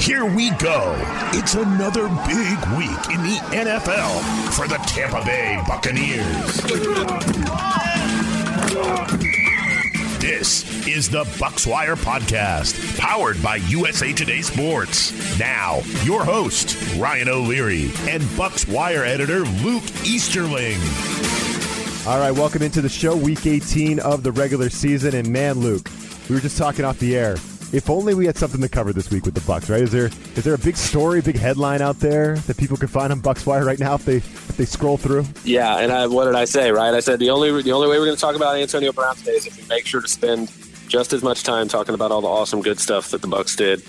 Here we go. It's another big week in the NFL for the Tampa Bay Buccaneers. This is the Bucswire Podcast, powered by USA Today Sports. Now, your host, Ryan O'Leary, and Bucswire editor Luke Easterling. All right, welcome into the show, week 18 of the regular season. And man, Luke, we were just talking off the air. If only we had something to cover this week with the Bucs, right? Is there is there a big story, big headline out there that people can find on Bucs Wire right now if they if they scroll through? Yeah, and I, what did I say? Right, I said the only the only way we're going to talk about Antonio Brown today is if we make sure to spend just as much time talking about all the awesome good stuff that the Bucs did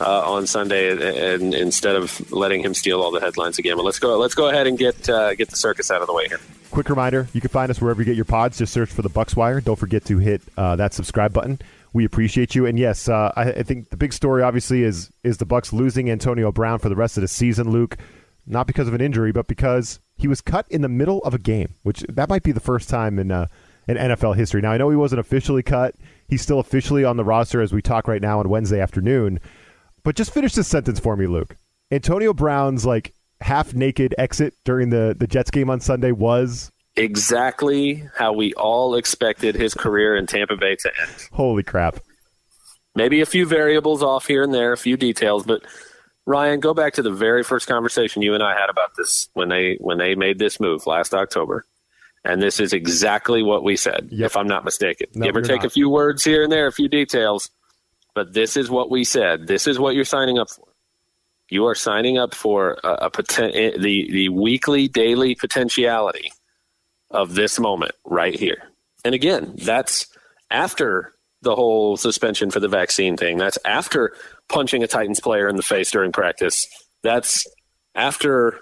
uh, on Sunday, and, and, instead of letting him steal all the headlines again. But let's go let's go ahead and get uh, get the circus out of the way here. Quick reminder: you can find us wherever you get your pods. Just search for the Bucs Wire. Don't forget to hit uh, that subscribe button. We appreciate you. And yes, uh, I, I, think the big story obviously is is the Bucs losing Antonio Brown for the rest of the season, Luke. Not because of an injury, but because he was cut in the middle of a game, which that might be the first time in uh, in NFL history. Now I know he wasn't officially cut; he's still officially on the roster as we talk right now on Wednesday afternoon. But just finish this sentence for me, Luke. Antonio Brown's like half naked exit during the the Jets game on Sunday was exactly how we all expected his career in Tampa Bay to end. Holy crap. Maybe a few variables off here and there, a few details, but Ryan, go back to the very first conversation you and I had about this when they when they made this move last October. And this is exactly what we said, yep. if I'm not mistaken. No, Give or take not. a few words here and there, a few details, but this is what we said. This is what you're signing up for. You are signing up for a, a poten- eh, the the weekly, daily potentiality of this moment right here. And again, that's after the whole suspension for the vaccine thing. That's after punching a Titans player in the face during practice. That's after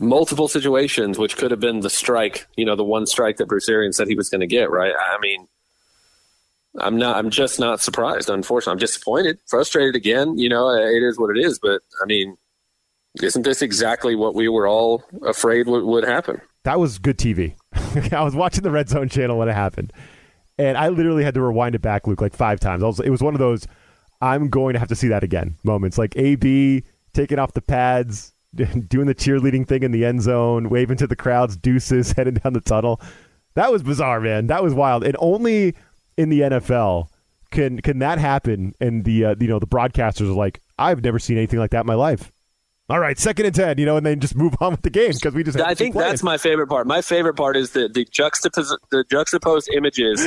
multiple situations, which could have been the strike, you know, the one strike that Bruce Arians said he was going to get, right? I mean, I'm not, I'm just not surprised, unfortunately. I'm disappointed, frustrated again. You know, it is what it is. But I mean, isn't this exactly what we were all afraid would, would happen? That was good TV. I was watching the Red Zone channel when it happened, and I literally had to rewind it back, Luke, like five times. Was, it was one of those I'm going to have to see that again moments, like AB taking off the pads, doing the cheerleading thing in the end zone, waving to the crowds, deuces heading down the tunnel. That was bizarre, man. That was wild, and only in the NFL can can that happen. And the uh, you know the broadcasters are like, I've never seen anything like that in my life all right, second and ten, you know, and then just move on with the game because we just. I think that's my favorite part. My favorite part is the the juxtapos- the juxtaposed images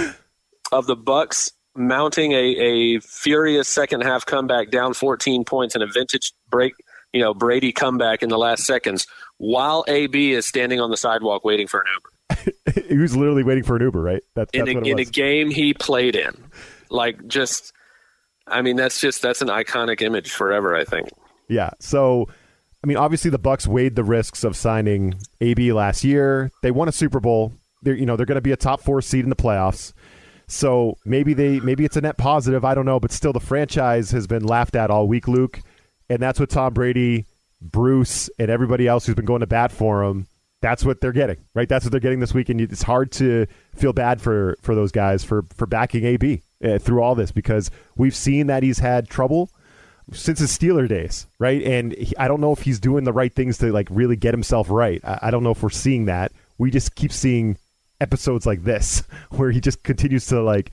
of the Bucs mounting a, a furious second half comeback down 14 points and a vintage break, you know, Brady comeback in the last seconds while AB is standing on the sidewalk waiting for an Uber. he was literally waiting for an Uber, right? That's, that's in, a, in a game he played in. Like, just, I mean, that's just, that's an iconic image forever, I think. Yeah. So I mean, obviously the Bucs weighed the risks of signing AB last year. They won a Super Bowl. They're you know they're going to be a top four seed in the playoffs. So maybe they maybe it's a net positive. I don't know, but still the franchise has been laughed at all week, Luke, and that's what Tom Brady, Bruce, and everybody else who's been going to bat for him. That's what they're getting, right? That's what they're getting this week, and it's hard to feel bad for for those guys for for backing AB uh, through all this because we've seen that he's had trouble since his Steeler days, right? And he, I don't know if he's doing the right things to like really get himself right. I, I, don't know if we're seeing that. We just keep seeing episodes like this where he just continues to like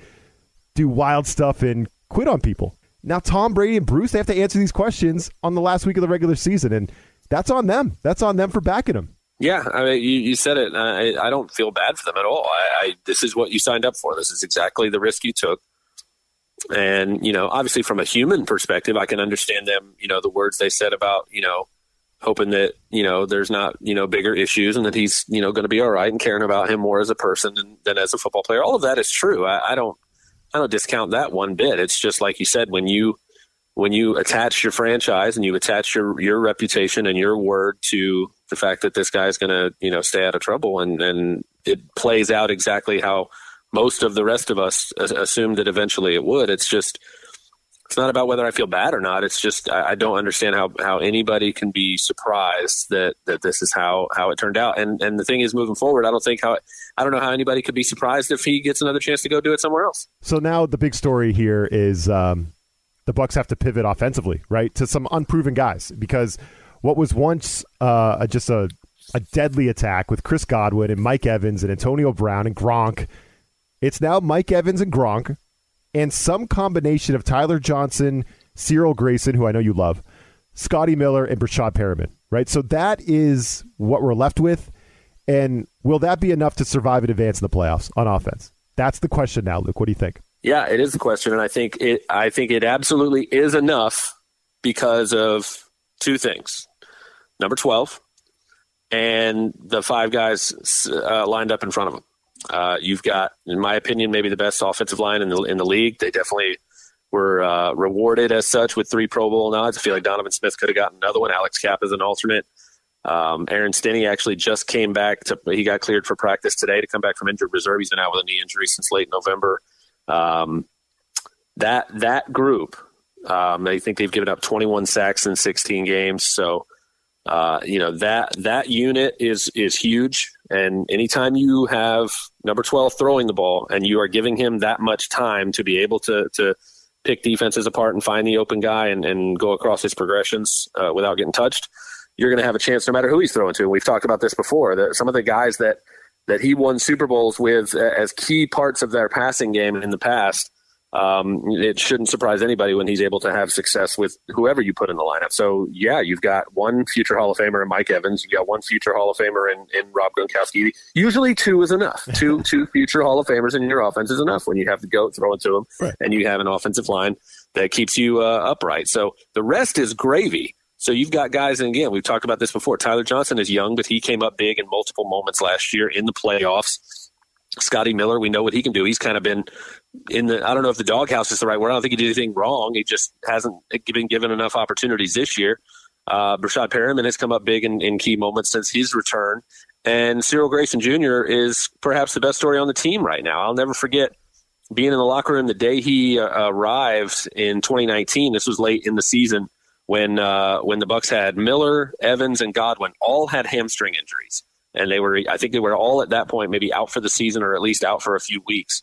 do wild stuff and quit on people. Now Tom Brady and Bruce they have to answer these questions on the last week of the regular season, and that's on them. That's on them for backing him. Yeah, I mean, you, you said it. I, I don't feel bad for them at all. I, I, this is what you signed up for. This is exactly the risk you took and, you know, obviously from a human perspective, I can understand them, you know, the words they said about, you know, hoping that, you know, there's not, you know, bigger issues and that he's, you know, going to be all right and caring about him more as a person than, than as a football player. All of that is true. I, I don't, I don't discount that one bit. It's just like you said, when you, when you attach your franchise and you attach your, your reputation and your word to the fact that this guy is going to, you know, stay out of trouble and, and it plays out exactly how, most of the rest of us assumed that eventually it would. It's just it's not about whether I feel bad or not. It's just I, I, don't understand how, how anybody can be surprised that, that this is how, how it turned out. And and the thing is, moving forward, I don't think how I don't know how anybody could be surprised if he gets another chance to go do it somewhere else. So now the big story here is um, the Bucs have to pivot offensively, right, to some unproven guys because what was once uh, just a a deadly attack with Chris Godwin and Mike Evans and Antonio Brown and Gronk. It's now Mike Evans and Gronk and some combination of Tyler Johnson, Cyril Grayson, who I know you love, Scotty Miller, and Breshad Perriman, right? So that is what we're left with. And will that be enough to survive and advance in the playoffs on offense? That's the question now, Luke. What do you think? Yeah, it is the question, and I think it. I think it absolutely is enough because of two things. Number twelve, and the five guys uh, lined up in front of them. Uh, you've got, in my opinion, maybe the best offensive line in the in the league. They definitely were uh, rewarded as such with three Pro Bowl nods. I feel like Donovan Smith could have gotten another one. Alex Cappa is an alternate. Um, Aaron Stinnie actually just came back to. He got cleared for practice today to come back from injured reserve. He's been out with a knee injury since late November. Um, that that group, um, I think they've given up 21 sacks in 16 games. So, uh, you know that that unit is is huge. And anytime you have number 12 throwing the ball and you are giving him that much time to be able to to pick defenses apart and find the open guy and, and go across his progressions uh, without getting touched, you're going to have a chance no matter who he's throwing to. And we've talked about this before. That some of the guys that that he won Super Bowls with as key parts of their passing game in the past. Um, it shouldn't surprise anybody when he's able to have success with whoever you put in the lineup. So yeah, you've got one future Hall of Famer in Mike Evans. You got one future Hall of Famer in, in Rob Gronkowski. Usually two is enough. two two future Hall of Famers in your offense is enough when you have the goat throwing to them right. and you have an offensive line that keeps you uh, upright. So the rest is gravy. So you've got guys, and again, we've talked about this before. Tyler Johnson is young, but he came up big in multiple moments last year in the playoffs. Scotty Miller, we know what he can do. He's kind of been in the, I don't know if the doghouse is the right word. I don't think he did anything wrong. He just hasn't been given enough opportunities this year. Uh, Breshad Perriman has come up big in, in key moments since his return. And Cyril Grayson Jr. is perhaps the best story on the team right now. I'll never forget being in the locker room the day he uh, arrived in 2019. This was late in the season when uh, when the Bucs had Miller, Evans, and Godwin all had hamstring injuries, and they were I think they were all at that point maybe out for the season or at least out for a few weeks.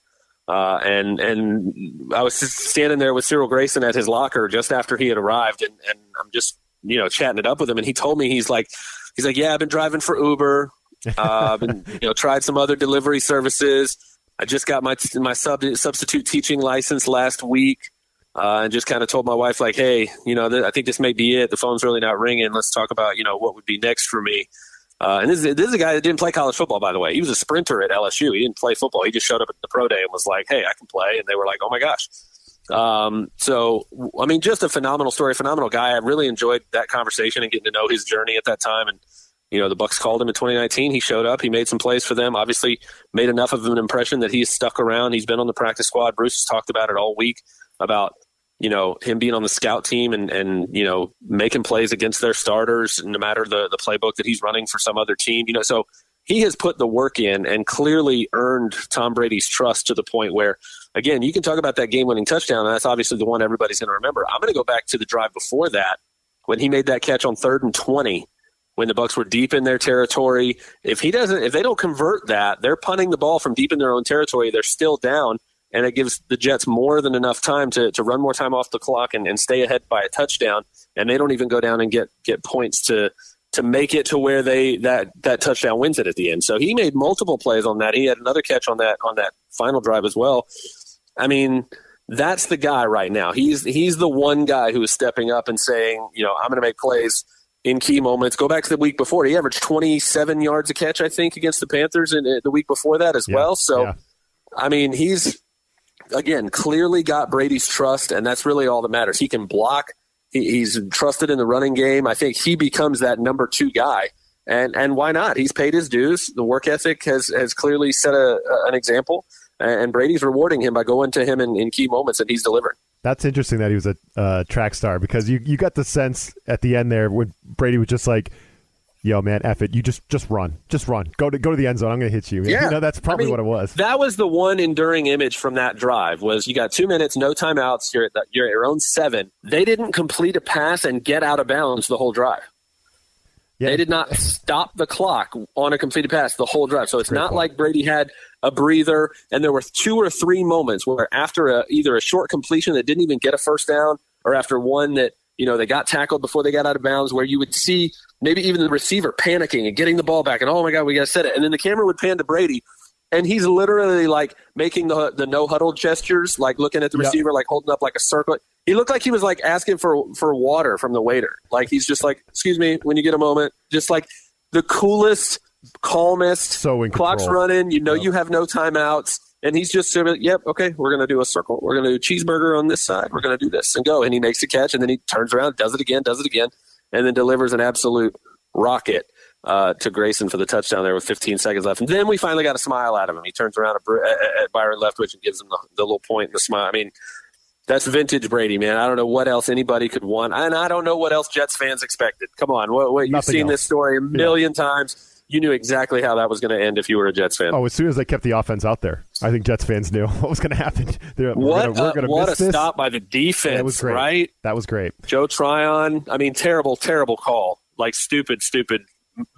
Uh, and and I was standing there with Cyril Grayson at his locker just after he had arrived, and, and I'm just you know chatting it up with him, and he told me he's like he's like yeah I've been driving for Uber, uh, I've been you know tried some other delivery services. I just got my my sub, substitute teaching license last week uh, and just kind of told my wife like, hey, you know, th- I think this may be it. The phone's really not ringing. Let's talk about you know what would be next for me. Uh, and this is, this is a guy that didn't play college football, by the way. He was a sprinter at LSU. He didn't play football. He just showed up at the pro day and was like, hey, I can play. And they were like, oh my gosh. Um, so, I mean, just a phenomenal story, phenomenal guy. I really enjoyed that conversation and getting to know his journey at that time. And, you know, the Bucs called him in 2019. He showed up. He made some plays for them. Obviously, made enough of an impression that he's stuck around. He's been on the practice squad. Bruce has talked about it all week about you know him being on the scout team and and you know making plays against their starters no matter the the playbook that he's running for some other team you know so he has put the work in and clearly earned Tom Brady's trust to the point where again you can talk about that game winning touchdown. And that's obviously the one everybody's going to remember. I'm going to go back to the drive before that when he made that catch on 3rd and 20 when the bucs were deep in their territory. If he doesn't if they don't convert that they're punting the ball from deep in their own territory they're still down and it gives the Jets more than enough time to, to run more time off the clock and, and stay ahead by a touchdown. And they don't even go down and get get points to to make it to where they that that touchdown wins it at the end. So he made multiple plays on that. He had another catch on that on that final drive as well. I mean, that's the guy right now. He's he's the one guy who is stepping up and saying, you know, I'm going to make plays in key moments. Go back to the week before. He averaged 27 yards a catch, I think, against the Panthers, and the week before that as yeah, well. So, yeah. I mean, he's again, clearly got Brady's trust, and that's really all that matters. He can block. He, he's trusted in the running game. I think he becomes that number two guy. And and why not? He's paid his dues. The work ethic has has clearly set a, an example, and Brady's rewarding him by going to him in, in key moments, and he's delivering. That's interesting that he was a uh, track star because you you got the sense at the end there when Brady was just like yo man F it. You just just run. Just run. Go to go to the end zone. I'm gonna hit you. Yeah. you know, that's probably I mean, what it was. that was the one enduring image from that drive was you got two minutes no timeouts. You're at, the, you're at your own seven. They didn't complete a pass and get out of bounds the whole drive. Yeah. They did not stop the clock on a completed pass the whole drive. So it's Great not point. like Brady had a breather and there were two or three moments where after a, either a short completion that didn't even get a first down or after one that you know they got tackled before they got out of bounds, where you would see maybe even the receiver panicking and getting the ball back, and oh my god, we got to set it, and then the camera would pan to Brady, and he's literally like making the the no huddle gestures, like looking at the Yep. receiver, like holding up like a circle. He looked like he was like asking for for water from the waiter. Like he's just like, "Excuse me, when you get a moment." Just like the coolest, calmest. So in Clock's control. running. You know Yep. you have no timeouts, and he's just sort of, "Yep, okay, we're gonna do a circle. We're gonna do cheeseburger on this side. We're gonna do this and go." And he makes a catch, and then he turns around, does it again, does it again, and then delivers an absolute rocket uh, to Grayson for the touchdown there with 15 seconds left. And then we finally got a smile out of him. He turns around at, at, Byron Leftwich and gives him the, the little point and the smile. I mean, that's vintage Brady, man. I don't know what else anybody could want, and I don't know what else Jets fans expected. Come on, what, what you've Nothing seen else. this story a million times. You knew exactly how that was going to end if you were a Jets fan. Oh, as soon as they kept the offense out there, I think Jets fans knew what was going to happen. They're, what we're gonna, we're a, gonna what a this. stop by the defense, That was great. right? That was great. Joe Tryon. I mean, terrible, terrible call. Like stupid, stupid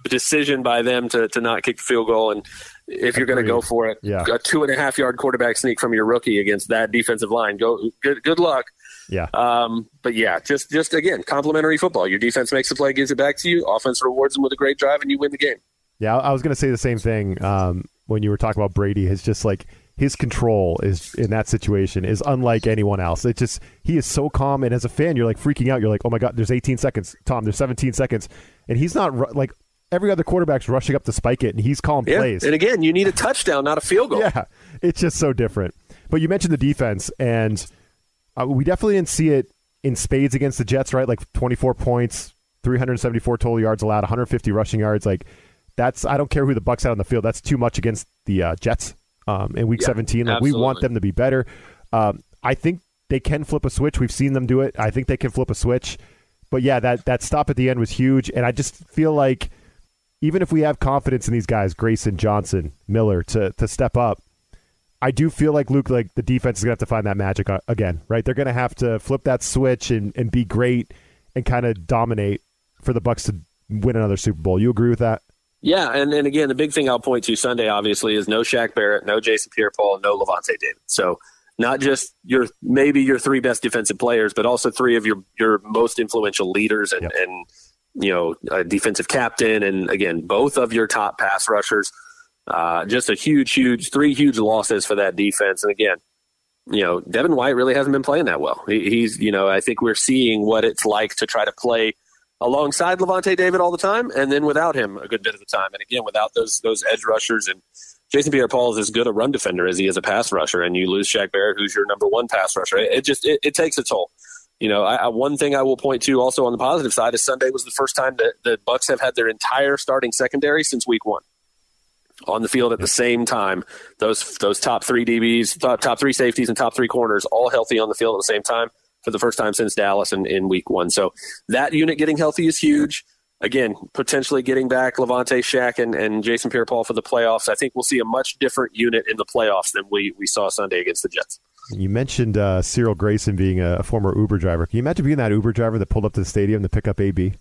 decision by them to, to not kick the field goal. And if you're going to go for it, Yeah. a two and a half yard quarterback sneak from your rookie against that defensive line, go good. Good luck. Yeah. Um, but yeah, just just again, complimentary football. Your defense makes the play, gives it back to you. Offense rewards them with a great drive, and you win the game. Yeah, I was going to say the same thing um, when you were talking about Brady. It's just like his control is in that situation is unlike anyone else. It just he is so calm, and as a fan, you're like freaking out. You're like, oh my god, there's 18 seconds, Tom. There's 17 seconds, and he's not ru- like every other quarterback's rushing up to spike it, and he's calling Yeah. plays. And again, you need a touchdown, not a field goal. Yeah, it's just so different. But you mentioned the defense, and uh, we definitely didn't see it in spades against the Jets, right? Like 24 points, 374 total yards allowed, 150 rushing yards. Like that's I don't care who the Bucs had on the field. That's too much against the uh, Jets um, in Week Yeah, 17. Like we want them to be better. Um, I think they can flip a switch. We've seen them do it. I think they can flip a switch. But yeah, that that stop at the end was huge, and I just feel like even if we have confidence in these guys, Grayson, Johnson, Miller, to to step up, I do feel like Luke, like the defense is gonna have to find that magic uh, again, right? They're gonna have to flip that switch and and be great and kind of dominate for the Bucs to win another Super Bowl. You agree with that? Yeah, and, and again, the big thing I'll point to Sunday, obviously, is no Shaq Barrett, no Jason Pierre-Paul, no Lavonte David. So not just your maybe your three best defensive players, but also three of your your most influential leaders and Yep. and you know a defensive captain, and again, both of your top pass rushers. Uh, just a huge, huge, three huge losses for that defense, and again. You know, Devin White really hasn't been playing that well. He, he's, you know, I think we're seeing what it's like to try to play alongside Lavonte David all the time, and then without him a good bit of the time. And again, without those those edge rushers and Jason Pierre-Paul is as good a run defender as he is a pass rusher, and you lose Shaq Barrett, who's your number one pass rusher. It, it just it, it takes a toll. You know, I, I, one thing I will point to also on the positive side is Sunday was the first time that the Bucs have had their entire starting secondary since Week One on the field at the same time. Those those top three DBs, top, top three safeties, and top three corners all healthy on the field at the same time for the first time since Dallas in, in Week One. So that unit getting healthy is huge. Again, potentially getting back Lavonte Shaq and, and Jason Pierre Paul for the playoffs. I think we'll see a much different unit in the playoffs than we, we saw Sunday against the Jets. You mentioned uh, Cyril Grayson being a, a former Uber driver. Can you imagine being that Uber driver that pulled up to the stadium to pick up AB?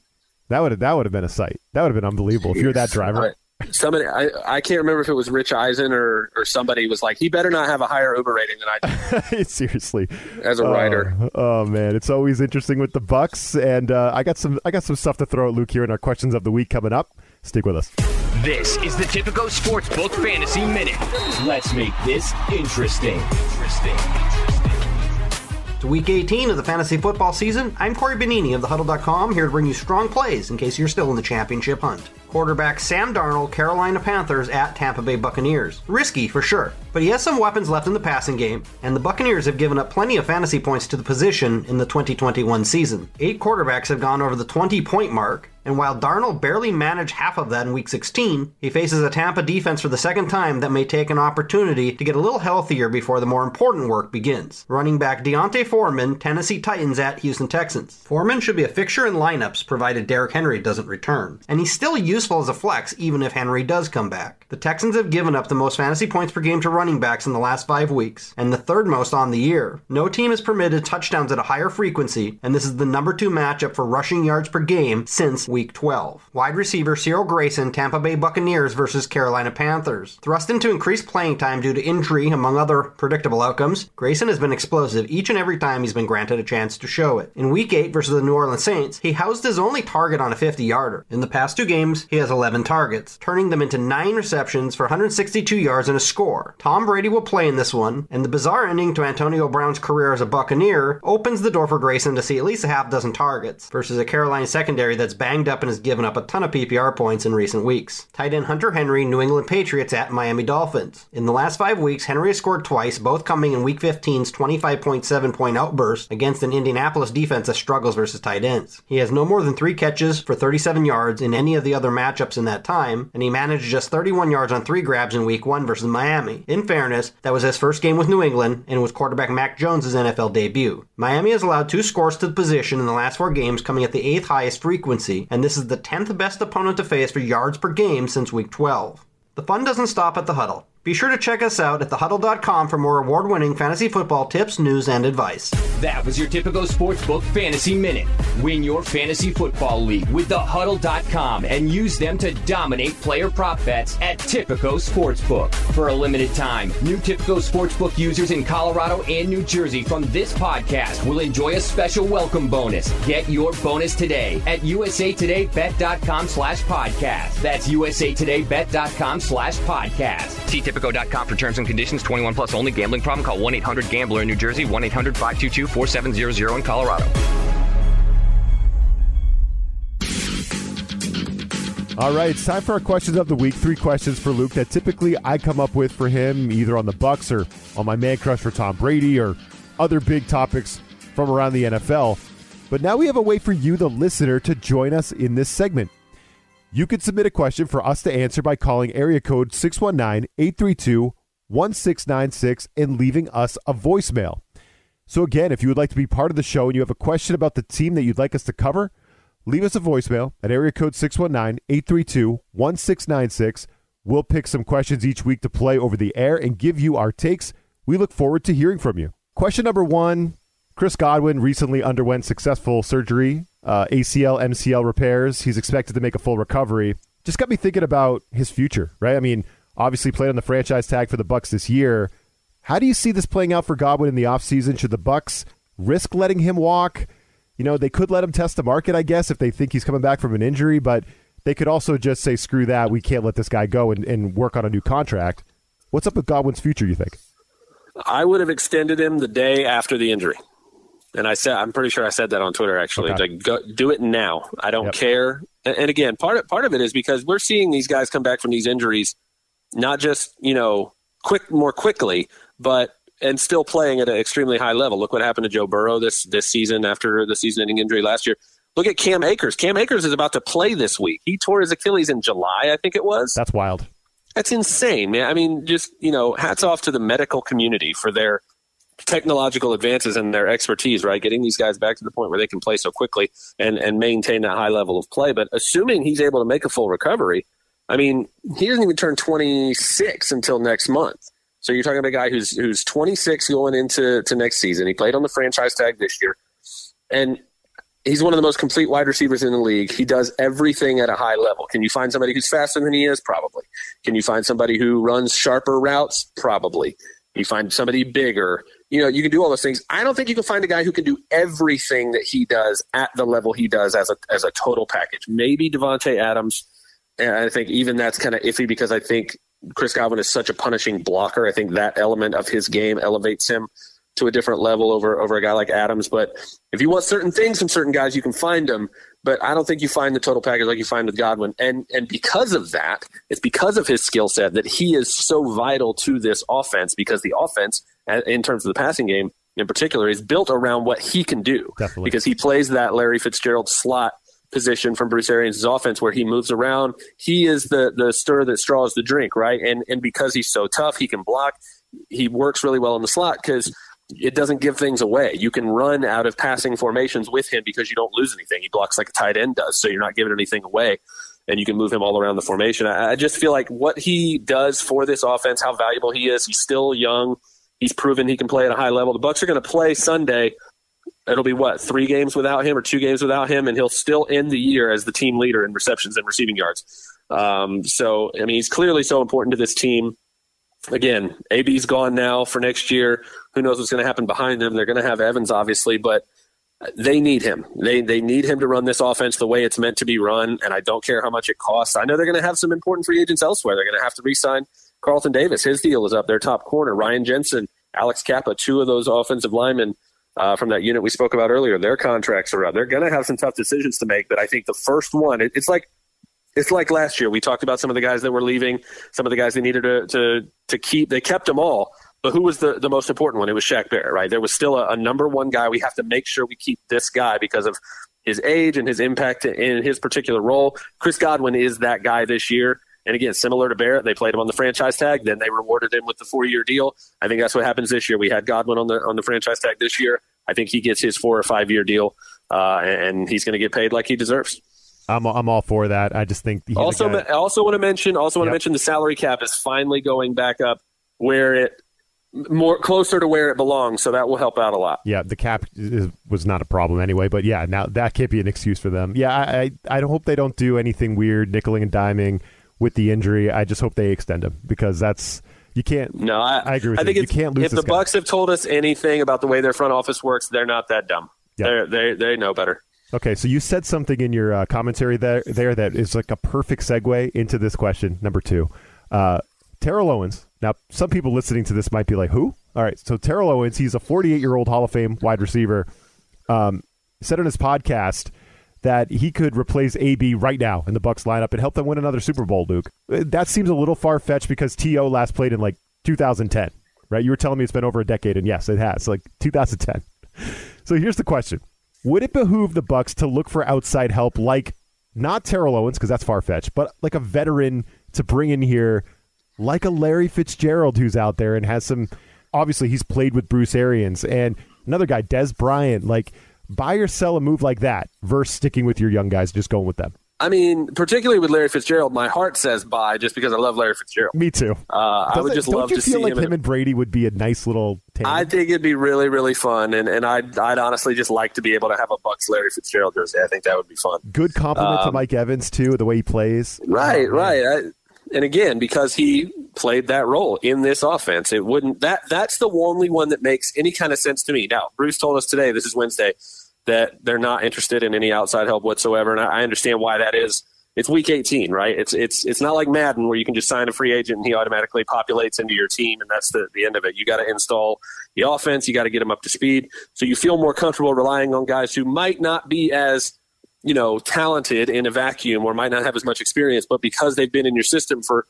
That would that would have been a sight. That would have been unbelievable if you're that driver. Somebody, I, I can't remember if it was Rich Eisen or, or somebody was like, he better not have a higher Uber rating than I do Seriously, as a writer. Oh, oh, man, it's always interesting with the Bucs, and uh, I got some I got some stuff to throw at Luke here in our questions of the week coming up. Stick with us. This is the Tipico Sportsbook Fantasy Minute. Let's make this interesting. Interesting. To week 18 of the fantasy football season, I'm Corey Benini of thehuddle.com here to bring you strong plays in case you're still in the championship hunt. Quarterback Sam Darnold, Carolina Panthers at Tampa Bay Buccaneers. Risky for sure, but he has some weapons left in the passing game, and the Buccaneers have given up plenty of fantasy points to the position in the 2021 season. Eight quarterbacks have gone over the 20 point mark, and while Darnold barely managed half of that in week 16, he faces a Tampa defense for the second time that may take an opportunity to get a little healthier before the more important work begins. Running back D'Onta Foreman, Tennessee Titans at Houston Texans. Foreman should be a fixture in lineups provided Derrick Henry doesn't return, and he's still useful as a flex even if Henry does come back. The Texans have given up the most fantasy points per game to running backs in the last five weeks, and the third most on the year. No team has permitted touchdowns at a higher frequency, and this is the number two matchup for rushing yards per game since Week 12. Wide receiver Cyril Grayson, Tampa Bay Buccaneers versus Carolina Panthers. Thrust into increased playing time due to injury, among other predictable outcomes, Grayson has been explosive each and every time he's been granted a chance to show it. In Week 8 versus the New Orleans Saints, he housed his only target on a 50 yarder. In the past two games, he has 11 targets, turning them into 9 receptions for 162 yards and a score. Tom Brady will play in this one, and the bizarre ending to Antonio Brown's career as a Buccaneer opens the door for Grayson to see at least a half dozen targets, versus a Carolina secondary that's banged up and has given up a ton of PPR points in recent weeks. Tight end Hunter Henry, New England Patriots at Miami Dolphins. In the last five weeks, Henry has scored twice, both coming in Week 15's 25.7 point outburst against an Indianapolis defense that struggles versus tight ends. He has no more than three catches for 37 yards in any of the other matchups in that time, and he managed just 31 yards on three grabs in Week 1 versus Miami. In fairness, that was his first game with New England, and was quarterback Mac Jones' NFL debut. Miami has allowed two scores to the position in the last four games, coming at the eighth highest frequency, and this is the 10th best opponent to face for yards per game since Week 12. The fun doesn't stop at the huddle. Be sure to check us out at thehuddle.com for more award winning fantasy football tips, news, and advice. That was your Tipico Sportsbook Fantasy Minute. Win your fantasy football league with thehuddle.com and use them to dominate player prop bets at Tipico Sportsbook. For a limited time, new Tipico Sportsbook users in Colorado and New Jersey from this podcast will enjoy a special welcome bonus. Get your bonus today at usatodaybet.com slash podcast. That's usatodaybet.com slash podcast. See Tipico.com for terms and conditions. 21 plus only. Gambling problem? Call 1-800-GAMBLER in New Jersey. 1-800-522-4700 in Colorado. All right, it's time for our questions of the week. Three questions for Luke that typically I come up with for him, either on the Bucs or on my man crush for Tom Brady or other big topics from around the NFL. But now we have a way for you, the listener, to join us in this segment. You can submit a question for us to answer by calling area code 619 832 1696 and leaving us a voicemail. So, again, if you would like to be part of the show and you have a question about the team that you'd like us to cover, leave us a voicemail at area code 619 832 1696. We'll pick some questions each week to play over the air and give you our takes. We look forward to hearing from you. Question number one Chris Godwin recently underwent successful surgery, uh, ACL, MCL repairs. He's expected to make a full recovery. Just got me thinking about his future, right? I mean, obviously played on the franchise tag for the Bucs this year. How do you see this playing out for Godwin in the offseason? Should the Bucs risk letting him walk? You know, they could let him test the market, I guess, if they think he's coming back from an injury, but they could also just say, screw that, we can't let this guy go and, and work on a new contract. What's up with Godwin's future, you think? I would have extended him the day after the injury. And I said, I'm pretty sure I said that on Twitter. Actually, Okay. like, go, do it now. I don't Yep. care. And, and again, part of, part of it is because we're seeing these guys come back from these injuries, not just you know quick more quickly, but and still playing at an extremely high level. Look what happened to Joe Burrow this this season after the season-ending injury last year. Look at Cam Akers. Cam Akers is about to play this week. He tore his Achilles in July, I think it was. That's wild. That's insane, man. I mean, just, you know, hats off to the medical community for their technological advances and their expertise, right? Getting these guys back to the point where they can play so quickly and, and maintain that high level of play. But assuming he's able to make a full recovery, I mean, he doesn't even turn 26 until next month. So you're talking about a guy who's who's 26 going into to next season. He played on the franchise tag this year, and he's one of the most complete wide receivers in the league. He does everything at a high level. Can you find somebody who's faster than he is? Probably. Can you find somebody who runs sharper routes? Probably. You find somebody bigger. You know, you can do all those things. I don't think you can find a guy who can do everything that he does at the level he does as a as a total package. Maybe Davante Adams. And I think even that's kind of iffy because I think Chris Godwin is such a punishing blocker. I think that element of his game elevates him to a different level over over a guy like Adams. But if you want certain things from certain guys, you can find them. But I don't think you find the total package like you find with Godwin. And and because of that, it's because of his skill set that he is so vital to this offense because the offense, in terms of the passing game in particular, is built around what he can do. Definitely. Because he plays that Larry Fitzgerald slot position from Bruce Arians' offense where he moves around. He is the the stir that straws the drink, right? And and because he's so tough, he can block. He works really well in the slot because it doesn't give things away. You can run out of passing formations with him because you don't lose anything. He blocks like a tight end does, so you're not giving anything away, and you can move him all around the formation. I, I just feel like what he does for this offense, how valuable he is. He's still young. He's proven he can play at a high level. The Bucs are going to play Sunday it'll be what three games without him or two games without him, and he'll still end the year as the team leader in receptions and receiving yards. Um, so I mean, he's clearly so important to this team. Again, AB's gone now for next year. Who knows what's going to happen behind them? They're going to have Evans, obviously, but they need him. They they need him to run this offense the way it's meant to be run, and I don't care how much it costs. I know they're going to have some important free agents elsewhere. They're going to have to re-sign Carlton Davis. His deal is up. Their top corner, Ryan Jensen, Alex Cappa, two of those offensive linemen uh, from that unit we spoke about earlier. Their contracts are up. They're going to have some tough decisions to make, but I think the first one, it, it's like it's like last year. We talked about some of the guys that were leaving, some of the guys they needed to to, to keep. They kept them all. But who was the, the most important one? It was Shaq Barrett, right? There was still a, a number one guy. We have to make sure we keep this guy because of his age and his impact in his particular role. Chris Godwin is that guy this year. And again, similar to Barrett, they played him on the franchise tag. Then they rewarded him with the four year deal. I think that's what happens this year. We had Godwin on the on the franchise tag this year. I think he gets his four or five year deal, uh, and he's going to get paid like he deserves. I'm I'm all for that. I just think also I also want to mention also want to mention the salary cap is finally going back up where it more closer to where it belongs, so that will help out a lot. Yeah, the cap is, was not a problem anyway, but yeah, now that can't be an excuse for them. Yeah, I I, I don't hope they don't do anything weird, nickeling and diming with the injury. I just hope they extend him because that's you can't. No, I, I agree with I you. think you can't lose. If the guy. Bucs have told us anything about the way their front office works, they're not that dumb. Yep. They they know better. Okay, so you said something in your uh, commentary there there that is like a perfect segue into this question number two. Uh, Terrell Owens. Now, some people listening to this might be like, "Who?" All right, so Terrell Owens, he's a 48 year old Hall of Fame wide receiver. Um, said on his podcast that he could replace AB right now in the Bucs lineup and help them win another Super Bowl. Luke, that seems a little far fetched because To last played in like 2010, right? You were telling me it's been over a decade, and yes, it has, like 2010. So here's the question: Would it behoove the Bucs to look for outside help, like not Terrell Owens because that's far fetched, but like a veteran to bring in here, like a Larry Fitzgerald who's out there and has some. Obviously, he's played with Bruce Arians and another guy, Dez Bryant. Like buy or sell a move like that versus sticking with your young guys, just going with them? I mean, particularly with Larry Fitzgerald, my heart says buy just because I love Larry Fitzgerald. Me too. Uh, I would just don't love you to feel see like him. him and Brady would be a nice little. Tandem? I think it'd be really, really fun, and, and I'd I'd honestly just like to be able to have a Bucs Larry Fitzgerald jersey. I think that would be fun. Good compliment Um, to Mike Evans too, the way he plays. Right, Oh, right. I, and again, because he played that role in this offense, it wouldn't that that's the only one that makes any kind of sense to me. Now, Bruce told us today, this is Wednesday, that they're not interested in any outside help whatsoever, and I, I understand why that is. It's week 18, right? It's it's it's not like Madden where you can just sign a free agent and he automatically populates into your team and that's the, the end of it. You got to install the offense, you got to get them up to speed, so you feel more comfortable relying on guys who might not be as you know, talented in a vacuum or might not have as much experience, but because they've been in your system for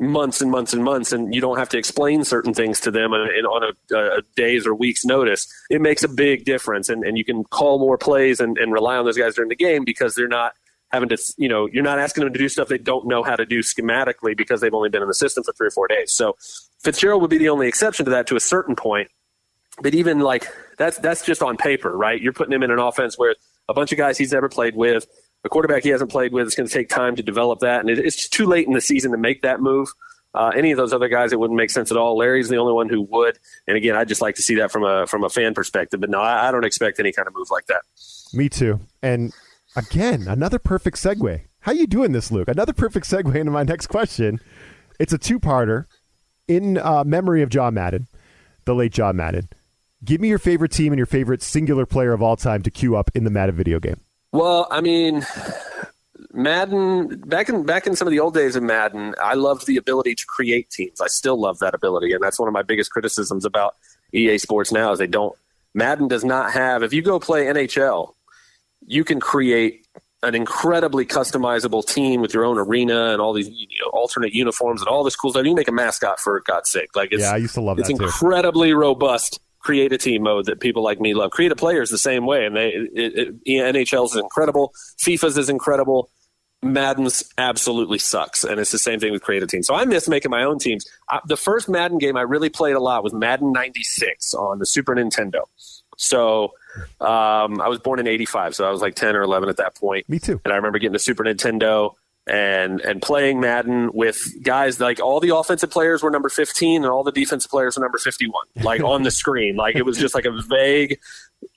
months and months and months, and you don't have to explain certain things to them on a, on a, a days or weeks notice, it makes a big difference. And, and you can call more plays and, and rely on those guys during the game because they're not having to, you know, you're not asking them to do stuff they don't know how to do schematically because they've only been in the system for three or four days. So Fitzgerald would be the only exception to that to a certain point. But even like that's that's just on paper, right? You're putting him in an offense where a bunch of guys he's never played with, a quarterback he hasn't played with. It's going to take time to develop that, and it, it's too late in the season to make that move. Uh, any of those other guys, it wouldn't make sense at all. Larry's the only one who would, and again, I'd just like to see that from a from a fan perspective. But no, I, I don't expect any kind of move like that. Me too. And again, another perfect segue. How you doing this, Luke? Another perfect segue into my next question. It's a two-parter in uh, memory of John Madden, the late John Madden. Give me your favorite team and your favorite singular player of all time to queue up in the Madden video game. Well, I mean, Madden back in back in some of the old days of Madden, I loved the ability to create teams. I still love that ability, and that's one of my biggest criticisms about EA Sports now is they don't. Madden does not have. If you go play NHL, you can create an incredibly customizable team with your own arena and all these you know, alternate uniforms and all this cool stuff. You can make a mascot for God's sake. Like it's, Yeah, I used to love it's that too. incredibly robust. Create a team mode that people like me love. Create a player is the same way, and they it, it, NHL's is incredible. FIFA's is incredible. Madden's absolutely sucks, and it's the same thing with create a team. So I miss making my own teams. I, the first Madden game I really played a lot was Madden '96 on the Super Nintendo. So um, I was born in '85, so I was like 10 or 11 at that point. Me too. And I remember getting the Super Nintendo and and playing Madden with guys like all the offensive players were number 15 and all the defensive players were number 51, like on the screen. Like it was just like a vague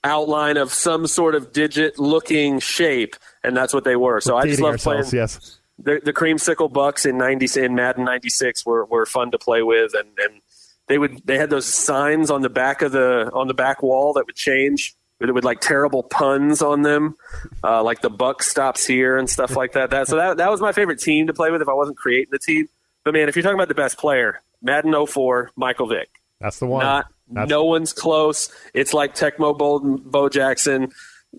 outline of some sort of digit looking shape, and that's what they were. So I just love playing. Yes. The, the creamsicle bucs in ninety in Madden ninety six were, were fun to play with, and, and they would they had those signs on the back of the on the back wall that would change with, like terrible puns on them, uh, like the buck stops here and stuff like that. That so that that was my favorite team to play with if I wasn't creating the team. But man, if you're talking about the best player, Madden 04, Michael Vick. That's the one. Not That's- no one's close. It's like Tecmo Bolden, Bo Jackson.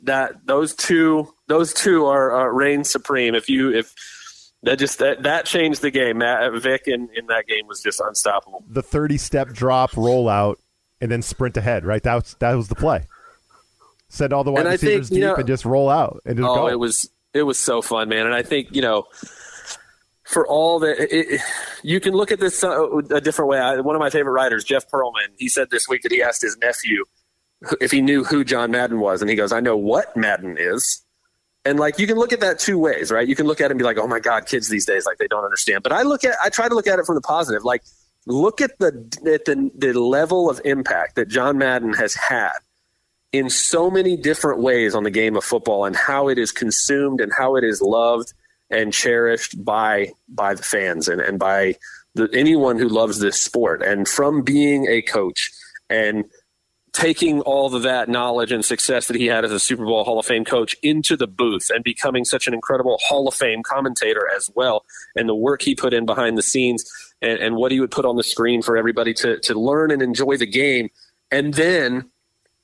That those two those two are, are reign supreme. If you if that just that, that changed the game. Matt, Vick in, in that game was just unstoppable. The 30 step drop, rollout, and then sprint ahead, right? That was, that was the play. Send all the wide receivers think, deep know- and just roll out and just Oh, go. it was it was so fun, man. And I think you know, for all that, it, you can look at this uh, a different way. I, one of my favorite writers, Jeff Pearlman, he said this week that he asked his nephew if he knew who John Madden was, and he goes, "I know what Madden is." And like you can look at that two ways, right? You can look at it and be like, "Oh my God, kids these days like they don't understand." But I look at I try to look at it from the positive. Like look at the at the the level of impact that John Madden has had in so many different ways on the game of football and how it is consumed and how it is loved and cherished by by the fans and, and by the, anyone who loves this sport. And from being a coach and taking all of that knowledge and success that he had as a Super Bowl Hall of Fame coach into the booth and becoming such an incredible Hall of Fame commentator as well, and the work he put in behind the scenes and, and what he would put on the screen for everybody to, to learn and enjoy the game. And then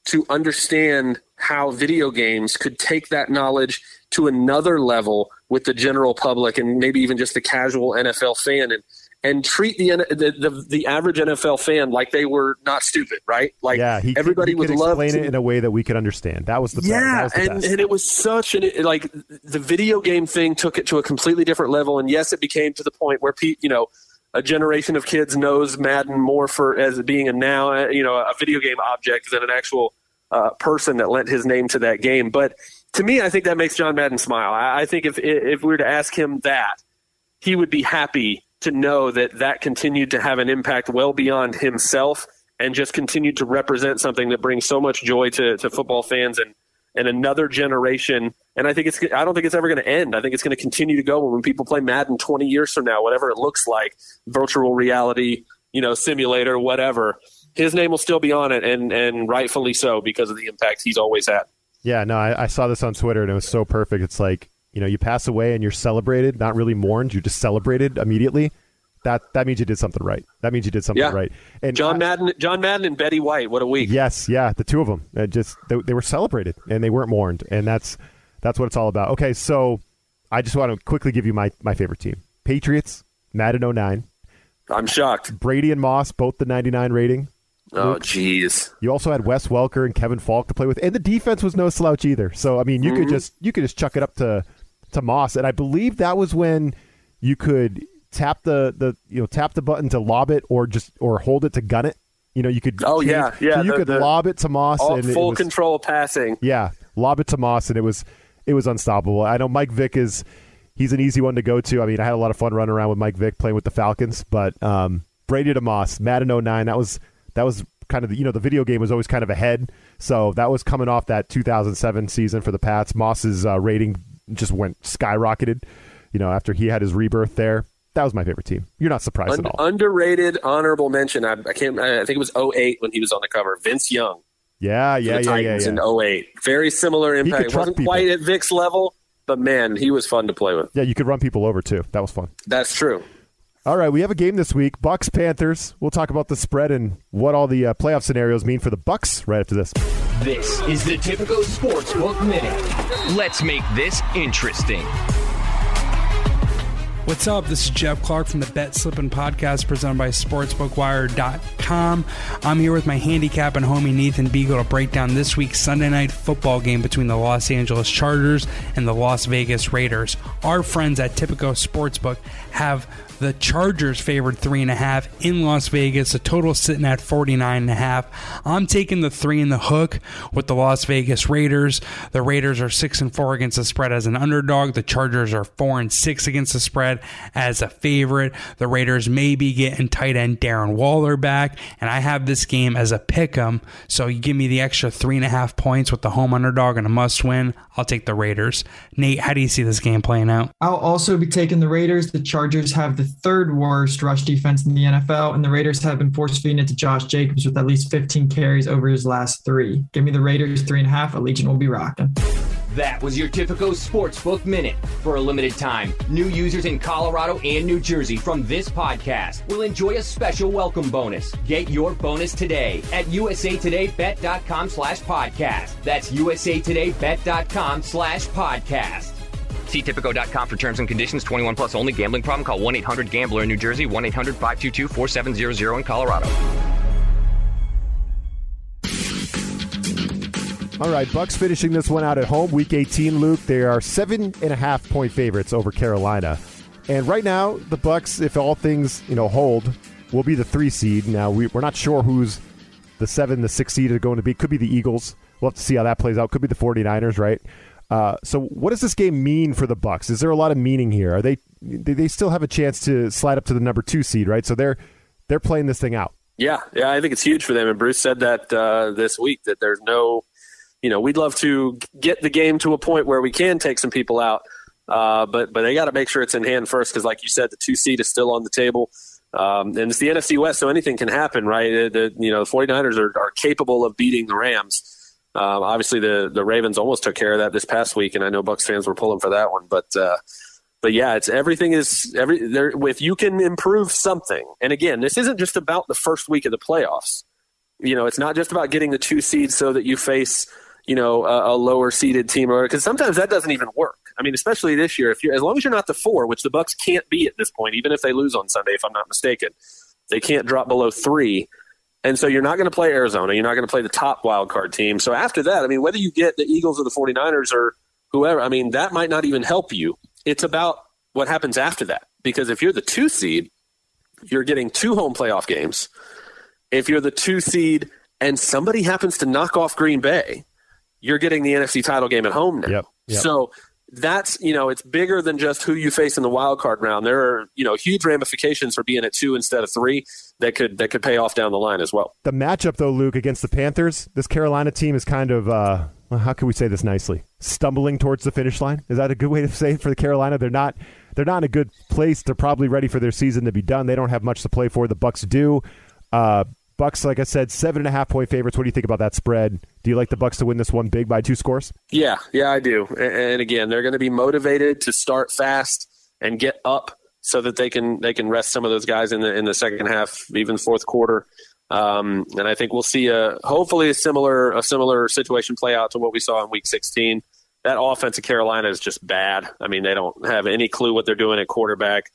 to understand how video games could take that knowledge to another level with the general public and maybe even just the casual NFL fan and and treat the the, the, the average NFL fan like they were not stupid, right? Like yeah, he, everybody he would could love explain to, it in a way that we could understand. That was the yeah, was the and, and it was such an like the video game thing took it to a completely different level, and yes, it became to the point where Pete, you know, a generation of kids knows Madden more for as being a now uh, you know a video game object than an actual uh, person that lent his name to that game. But to me, I think that makes John Madden smile. I, I think if if we were to ask him that, he would be happy to know that that continued to have an impact well beyond himself and just continued to represent something that brings so much joy to, to football fans and, and another generation. And I think it's, I don't think it's ever going to end. I think it's going to continue to go when people play Madden 20 years from now, whatever it looks like, virtual reality, you know, simulator, whatever. His name will still be on it, and, and rightfully so because of the impact he's always had. Yeah, no, I, I saw this on Twitter and it was so perfect. It's like you know, you pass away and you're celebrated, not really mourned. You're just celebrated immediately. That that means you did something right. That means you did something Yeah. right. And John I- Madden, John Madden, and Betty White. What a week! Yes, yeah, the two of them. Just they, they were celebrated and they weren't mourned, and that's that's what it's all about. Okay, so I just want to quickly give you my my favorite team: Patriots, Madden 09, I'm shocked. Brady and Moss, both the 99 rating. Oh, jeez. You also had Wes Welker and Kevin Faulk to play with, and the defense was no slouch either. So I mean, you could mm-hmm. just you could just chuck it up to to Moss, and I believe that was when you could tap the the you know tap the button to lob it or just or hold it to gun it. You know, you could. Oh, change- yeah, yeah, So you the- could the- lob it to Moss All and it full was- control passing. Yeah, lob it to Moss, and it was it was unstoppable. I know Mike Vick is he's an easy one to go to. I mean, I had a lot of fun running around with Mike Vick playing with the Falcons, but um, Brady to Moss, Madden 09, that was that was kind of the, you know the video game was always kind of ahead, so that was coming off that 2007 season for the Pats. Moss's uh, rating just went skyrocketed, you know, after he had his rebirth there. That was my favorite team. You're not surprised Un- at all. underrated honorable mention. I, I can't. I think it was 08 when he was on the cover. Vince Young. yeah, yeah, the yeah, yeah, Titans yeah. in 08. Very similar impact. It wasn't people. quite at Vick's level, but man, he was fun to play with. Yeah, you could run people over too. That was fun. That's true. All right, we have a game this week. Bucs Panthers. We'll talk about the spread and what all the uh, playoff scenarios mean for the Bucs right after this. This is the Tipico Sportsbook Minute. Let's make this interesting. What's up? This is Jeff Clark from the Bet Slippin' Podcast presented by SportsbookWire.com. I'm here with my handicap and homie Nathan Beagle to break down this week's Sunday night football game between the Los Angeles Chargers and the Las Vegas Raiders. Our friends at Tipico Sportsbook have the Chargers favored three and a half in Las Vegas. The total sitting at 49 and a half. I'm taking the three in the hook with the Las Vegas Raiders. The Raiders are six and four against the spread as an underdog. The Chargers are four and six against the spread as a favorite. The Raiders may be getting tight end Darren Waller back. back, and I have this game as a pick 'em. So you give me the extra three and a half points with the home underdog and a must win. I'll take the Raiders. Nate, how do you see this game playing out? I'll also be taking the Raiders. The Chargers have the third worst rush defense in the NFL, and the Raiders have been force feeding it to Josh Jacobs with at least 15 carries over his last three. Give me the Raiders three and a half. Allegiant will be rocking. That was your Tipico Sportsbook Minute. For a limited time, new users in Colorado and New Jersey from this podcast will enjoy a special welcome bonus. Get your bonus today at usatodaybet.com slash podcast. That's usatodaybet.com slash podcast. See Tipico.com for terms and conditions. 21 plus only. Gambling problem? Call 1-800-GAMBLER in New Jersey. 1-800-522-4700 in Colorado. All right, Bucs finishing this one out at home, Week 18. Luke, they are seven and a half point favorites over Carolina, and right now the Bucs, if all things you know hold, will be the three seed. Now we, we're not sure who's the seven, the six seed are going to be. Could be the Eagles. We'll have to see how that plays out. Could be the 49ers, right? Uh, so what does this game mean for the Bucs? Is there a lot of meaning here? Are they they still have a chance to slide up to the number two seed, right? So they're they're playing this thing out. Yeah, yeah, I think it's huge for them. And Bruce said that uh, this week that there's no you know, we'd love to get the game to a point where we can take some people out, uh, but but they got to make sure it's in hand first because, like you said, the two seed is still on the table, um, and it's the NFC West, so anything can happen, right? The, you know, the 49ers are, are capable of beating the Rams. Um, obviously, the the Ravens almost took care of that this past week, and I know Bucs fans were pulling for that one, but. Uh, but yeah, it's everything is every there. If you can improve something, and again, this isn't just about the first week of the playoffs. You know, it's not just about getting the two seeds so that you face you know, a, a lower seeded team, or because sometimes that doesn't even work. I mean, especially this year, if you're as long as you're not the four, which the Bucs can't be at this point, even if they lose on Sunday, if I'm not mistaken, they can't drop below three. And so you're not going to play Arizona. You're not going to play the top wild card team. So after that, I mean, whether you get the Eagles or the 49ers or whoever, I mean, that might not even help you. It's about what happens after that. Because if you're the two seed, you're getting two home playoff games. If you're the two seed and somebody happens to knock off Green Bay, you're getting the NFC title game at home now. Yep, yep. So that's you know it's bigger than just who you face in the wild card round. There are you know huge ramifications for being at two instead of three that could that could pay off down the line as well. The matchup though, Luke, against the Panthers, this Carolina team is kind of uh, well, how can we say this nicely? Stumbling towards the finish line. Is that a good way to say it for the Carolina? They're not they're not in a good place. They're probably ready for their season to be done. They don't have much to play for. The Bucs do. Uh, Bucs, like I said, seven and a half point favorites. What do you think about that spread? Do you like the Bucs to win this one big by two scores? Yeah, yeah, I do. And again, they're going to be motivated to start fast and get up so that they can they can rest some of those guys in the in the second half, even fourth quarter. Um, and I think we'll see a hopefully a similar a similar situation play out to what we saw in Week 16. That offense of Carolina is just bad. I mean, they don't have any clue what they're doing at quarterback.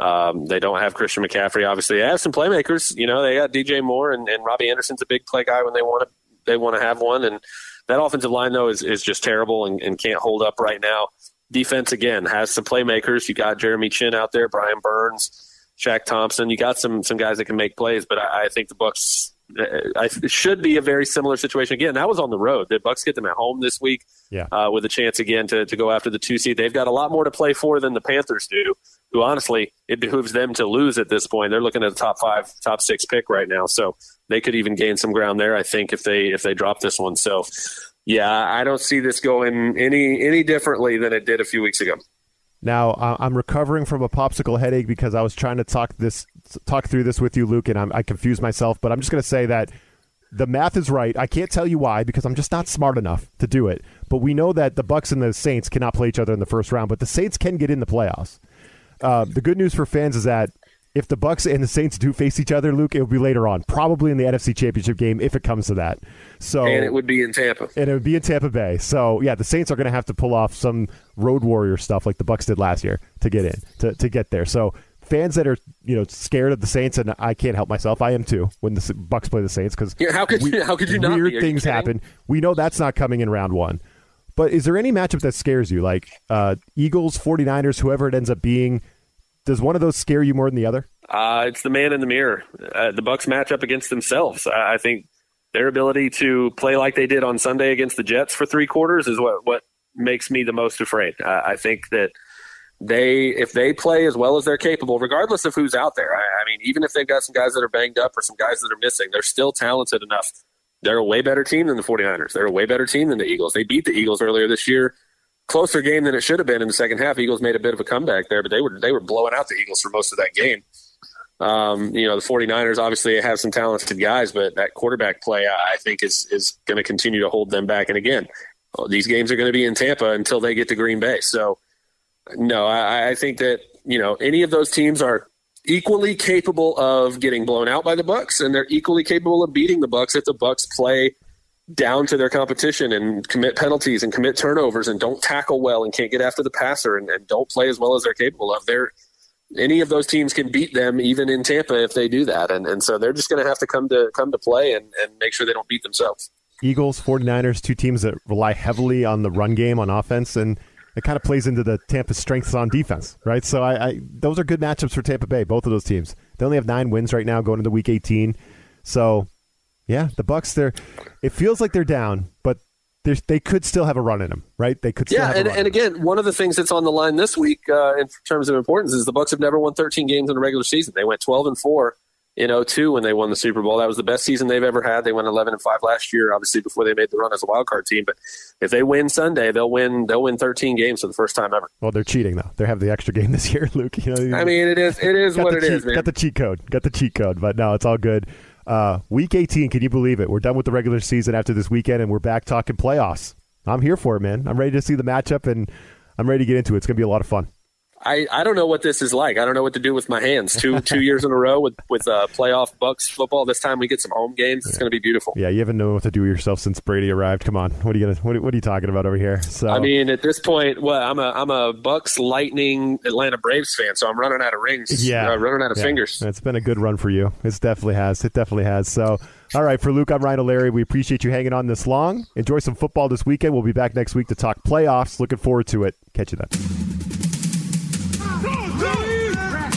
Um, they don't have Christian McCaffrey. Obviously, they have some playmakers. You know, they got DJ Moore and, and Robby Anderson's a big play guy when they want to they want to have one. And that offensive line though is is just terrible and, and can't hold up right now. Defense again has some playmakers. You got Jeremy Chinn out there, Brian Burns, Shaq Thompson. You got some some guys that can make plays, but I, I think the Bucs I, it should be a very similar situation again. That was on the road. The Bucs get them at home this week, yeah, uh, with a chance again to to go after the two seed. They've got a lot more to play for than the Panthers do. Who honestly, it behooves them to lose at this point. They're looking at a top five, top six pick right now, so they could even gain some ground there. I think if they if they drop this one. So, yeah, I don't see this going any any differently than it did a few weeks ago. Now I'm recovering from a popsicle headache because I was trying to talk this talk through this with you, Luke, and I'm, I confused myself. But I'm just going to say that the math is right. I can't tell you why because I'm just not smart enough to do it. But we know that the Bucs and the Saints cannot play each other in the first round, but the Saints can get in the playoffs. Uh, the good news for fans is that if the Bucs and the Saints do face each other, Luke, it will be later on, probably in the NFC Championship game if it comes to that. So and it would be in Tampa, and it would be in Tampa Bay. So yeah, the Saints are going to have to pull off some road warrior stuff like the Bucs did last year to get in to to get there. So fans that are you know scared of the Saints, and I can't help myself, I am too when the Bucs play the Saints because yeah, how could you, how could you not? Weird things happen. We know that's not coming in round one. But is there any matchup that scares you, like uh, Eagles, 49ers, whoever it ends up being? Does one of those scare you more than the other? Uh, it's the man in the mirror. Uh, the Bucs match up against themselves. I, I, think their ability to play like they did on Sunday against the Jets for three quarters is what what makes me the most afraid. I think that they if they play as well as they're capable, regardless of who's out there. I, I mean, even if they've got some guys that are banged up or some guys that are missing, they're still talented enough. They're a way better team than the 49ers. They're a way better team than the Eagles. They beat the Eagles earlier this year. Closer game than it should have been in the second half. Eagles made a bit of a comeback there, but they were they were blowing out the Eagles for most of that game. Um, you know, the 49ers obviously have some talented guys, but that quarterback play, I think, is is going to continue to hold them back. And again, these games are going to be in Tampa until they get to Green Bay. So, no, I, I think that you know any of those teams are equally capable of getting blown out by the Bucs, and they're equally capable of beating the Bucs if the Bucs play down to their competition and commit penalties and commit turnovers and don't tackle well and can't get after the passer and, and don't play as well as they're capable of. They're any of those teams can beat them even in Tampa if they do that. And and so they're just gonna have to come to come to play and, and make sure they don't beat themselves. Eagles, 49ers, two teams that rely heavily on the run game on offense and it kind of plays into the Tampa strengths on defense, right? So I, I those are good matchups for Tampa Bay, both of those teams. They only have nine wins right now going into week 18. So yeah, the Bucs. They're. It feels like they're down, but they could still have a run in them, right? They could. yeah, and, and again, one of the things that's on the line this week uh, in terms of importance is the Bucs have never won 13 games in a regular season. They went 12 and four in 02 when they won the Super Bowl. That was the best season they've ever had. They went 11 and 5 last year, obviously before they made the run as a wild card team. But if they win Sunday, they'll win. They'll win 13 games for the first time ever. Well, they're cheating though. They have the extra game this year, Luke. You know, I mean, it is. It is what it cheat, is. Man. Got the cheat code. Got the cheat code. But no, it's all good. Uh, week 18, can you believe it? We're done with the regular season after this weekend, and we're back talking playoffs. I'm here for it, man. I'm ready to see the matchup, and I'm ready to get into it. It's going to be a lot of fun. I, I don't know what this is like. I don't know what to do with my hands. Two two years in a row with with uh, playoff Bucs football. This time we get some home games. It's going to be beautiful. Yeah, you haven't known what to do with yourself since Brady arrived. Come on, what are you gonna what, what are you talking about over here? So I mean, at this point, well, I'm a I'm a Bucs, Lightning, Atlanta Braves fan, so I'm running out of rings. Yeah, uh, running out of yeah. fingers. It's been a good run for you. It definitely has. It definitely has. So. All right, for Luke, I'm Ryan O'Leary. We appreciate you hanging on this long. Enjoy some football this weekend. We'll be back next week to talk playoffs. Looking forward to it. Catch you then.